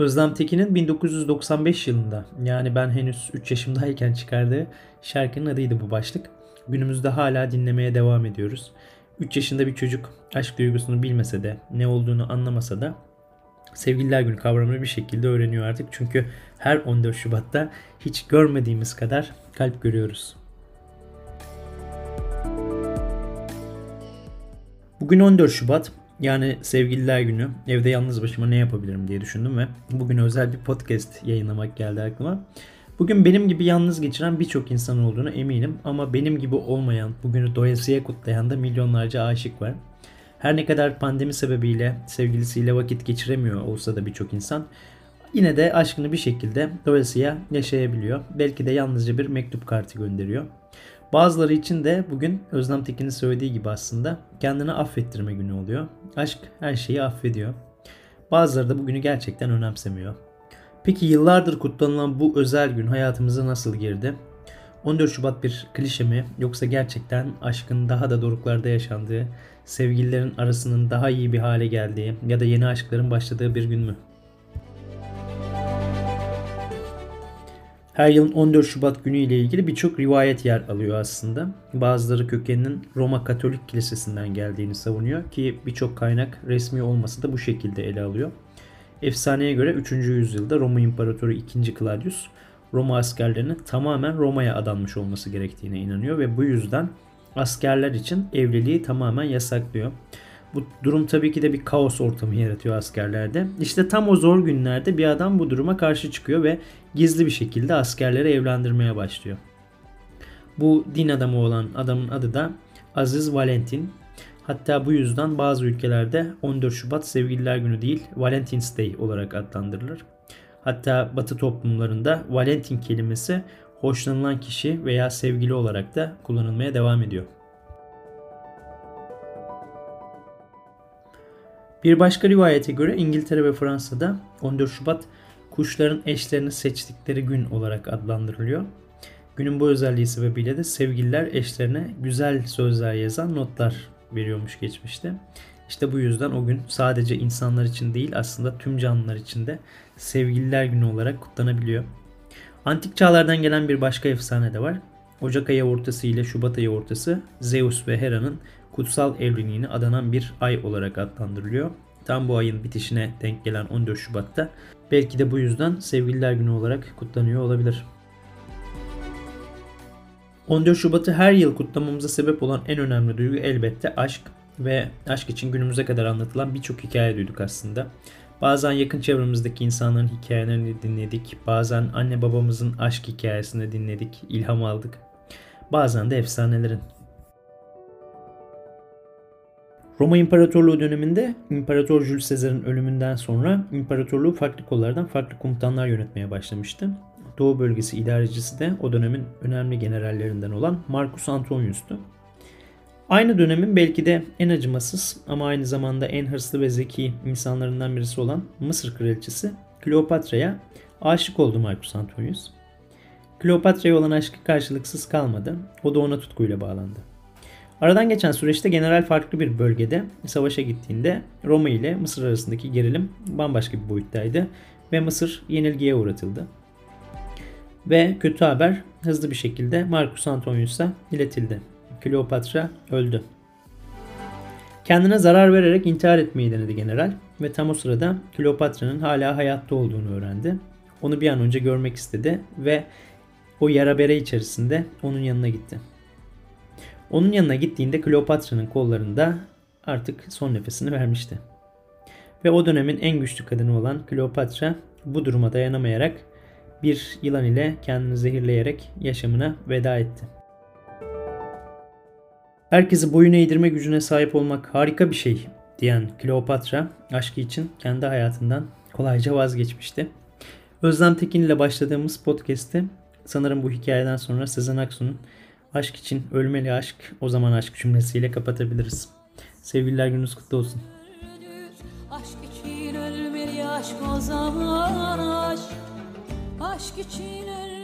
Özlem Tekin'in 1995 yılında yani ben henüz 3 yaşımdayken çıkardığı şarkının adıydı bu başlık. Günümüzde hala dinlemeye devam ediyoruz. 3 yaşında bir çocuk aşk duygusunu bilmese de ne olduğunu anlamasa da Sevgililer Günü kavramını bir şekilde öğreniyor artık. Çünkü her 14 Şubat'ta hiç görmediğimiz kadar kalp görüyoruz. Bugün 14 Şubat yani Sevgililer Günü. Evde yalnız başıma ne yapabilirim diye düşündüm ve bugün özel bir podcast yayınlamak geldi aklıma. Bugün benim gibi yalnız geçiren birçok insan olduğunu eminim ama benim gibi olmayan, bugünü doyasıya kutlayan da milyonlarca aşık var. Her ne kadar pandemi sebebiyle sevgilisiyle vakit geçiremiyor olsa da birçok insan yine de aşkını bir şekilde doyasıya yaşayabiliyor. Belki de yalnızca bir mektup kartı gönderiyor. Bazıları için de bugün Özlem Tekin'in söylediği gibi aslında kendini affettirme günü oluyor. Aşk her şeyi affediyor. Bazıları da bugünü gerçekten önemsemiyor. Peki yıllardır kutlanılan bu özel gün hayatımıza nasıl girdi? 14 Şubat bir klişe mi yoksa gerçekten aşkın daha da doruklarda yaşandığı, sevgililerin arasının daha iyi bir hale geldiği ya da yeni aşkların başladığı bir gün mü? Her yılın 14 Şubat günü ile ilgili birçok rivayet yer alıyor aslında. Bazıları kökeninin Roma Katolik Kilisesi'nden geldiğini savunuyor ki birçok kaynak resmi olmasa da bu şekilde ele alıyor. Efsaneye göre 3. yüzyılda Roma İmparatoru 2. Claudius Roma askerlerinin tamamen Roma'ya adanmış olması gerektiğine inanıyor ve bu yüzden askerler için evliliği tamamen yasaklıyor. Bu durum tabii ki de bir kaos ortamı yaratıyor askerlerde. İşte tam o zor günlerde bir adam bu duruma karşı çıkıyor ve gizli bir şekilde askerleri evlendirmeye başlıyor. Bu din adamı olan adamın adı da Aziz Valentin. Hatta bu yüzden bazı ülkelerde 14 Şubat Sevgililer Günü değil Valentine's Day olarak adlandırılır. Hatta Batı toplumlarında Valentin kelimesi hoşlanılan kişi veya sevgili olarak da kullanılmaya devam ediyor. Bir başka rivayete göre İngiltere ve Fransa'da 14 Şubat kuşların eşlerini seçtikleri gün olarak adlandırılıyor. Günün bu özelliği sebebiyle de sevgililer eşlerine güzel sözler yazan notlar veriyormuş geçmişte. İşte bu yüzden o gün sadece insanlar için değil aslında tüm canlılar için de sevgililer günü olarak kutlanabiliyor. Antik çağlardan gelen bir başka efsane de var. Ocak ayı ortası ile Şubat ayı ortası Zeus ve Hera'nın kutsal evliliğini adanan bir ay olarak adlandırılıyor. Tam bu ayın bitişine denk gelen 14 Şubat'ta belki de bu yüzden Sevgililer Günü olarak kutlanıyor olabilir. 14 Şubat'ı her yıl kutlamamıza sebep olan en önemli duygu elbette aşk ve aşk için günümüze kadar anlatılan birçok hikaye duyduk aslında. Bazen yakın çevremizdeki insanların hikayelerini dinledik. Bazen anne babamızın aşk hikayesini dinledik, ilham aldık. Bazen de efsanelerin. Roma İmparatorluğu döneminde İmparator Jules Caesar'ın ölümünden sonra imparatorluğu farklı kollardan farklı komutanlar yönetmeye başlamıştı. Doğu bölgesi idarecisi de o dönemin önemli generallerinden olan Marcus Antonius'tu. Aynı dönemin belki de en acımasız ama aynı zamanda en hırslı ve zeki insanlarından birisi olan Mısır kraliçesi Kleopatra'ya aşık oldu Marcus Antonius. Kleopatra'ya olan aşkı karşılıksız kalmadı. O da ona tutkuyla bağlandı. Aradan geçen süreçte general farklı bir bölgede savaşa gittiğinde Roma ile Mısır arasındaki gerilim bambaşka bir boyuttaydı ve Mısır yenilgiye uğratıldı. Ve kötü haber hızlı bir şekilde Marcus Antonius'a iletildi. Kleopatra öldü. Kendine zarar vererek intihar etmeyi denedi general ve tam o sırada Kleopatra'nın hala hayatta olduğunu öğrendi. Onu bir an önce görmek istedi ve o yara bere içerisinde onun yanına gitti. Onun yanına gittiğinde Kleopatra'nın kollarında artık son nefesini vermişti. Ve o dönemin en güçlü kadını olan Kleopatra bu duruma dayanamayarak bir yılan ile kendini zehirleyerek yaşamına veda etti. Herkesi boyun eğdirme gücüne sahip olmak harika bir şey diyen Kleopatra aşkı için kendi hayatından kolayca vazgeçmişti. Özlem Tekin ile başladığımız podcast'te sanırım bu hikayeden sonra Sezen Aksu'nun aşk için ölmeli aşk o zaman aşk cümlesiyle kapatabiliriz. Sevgililer gününüz kutlu olsun. Aşk için ölmeli aşk o zaman aşk Aşk için ölmeli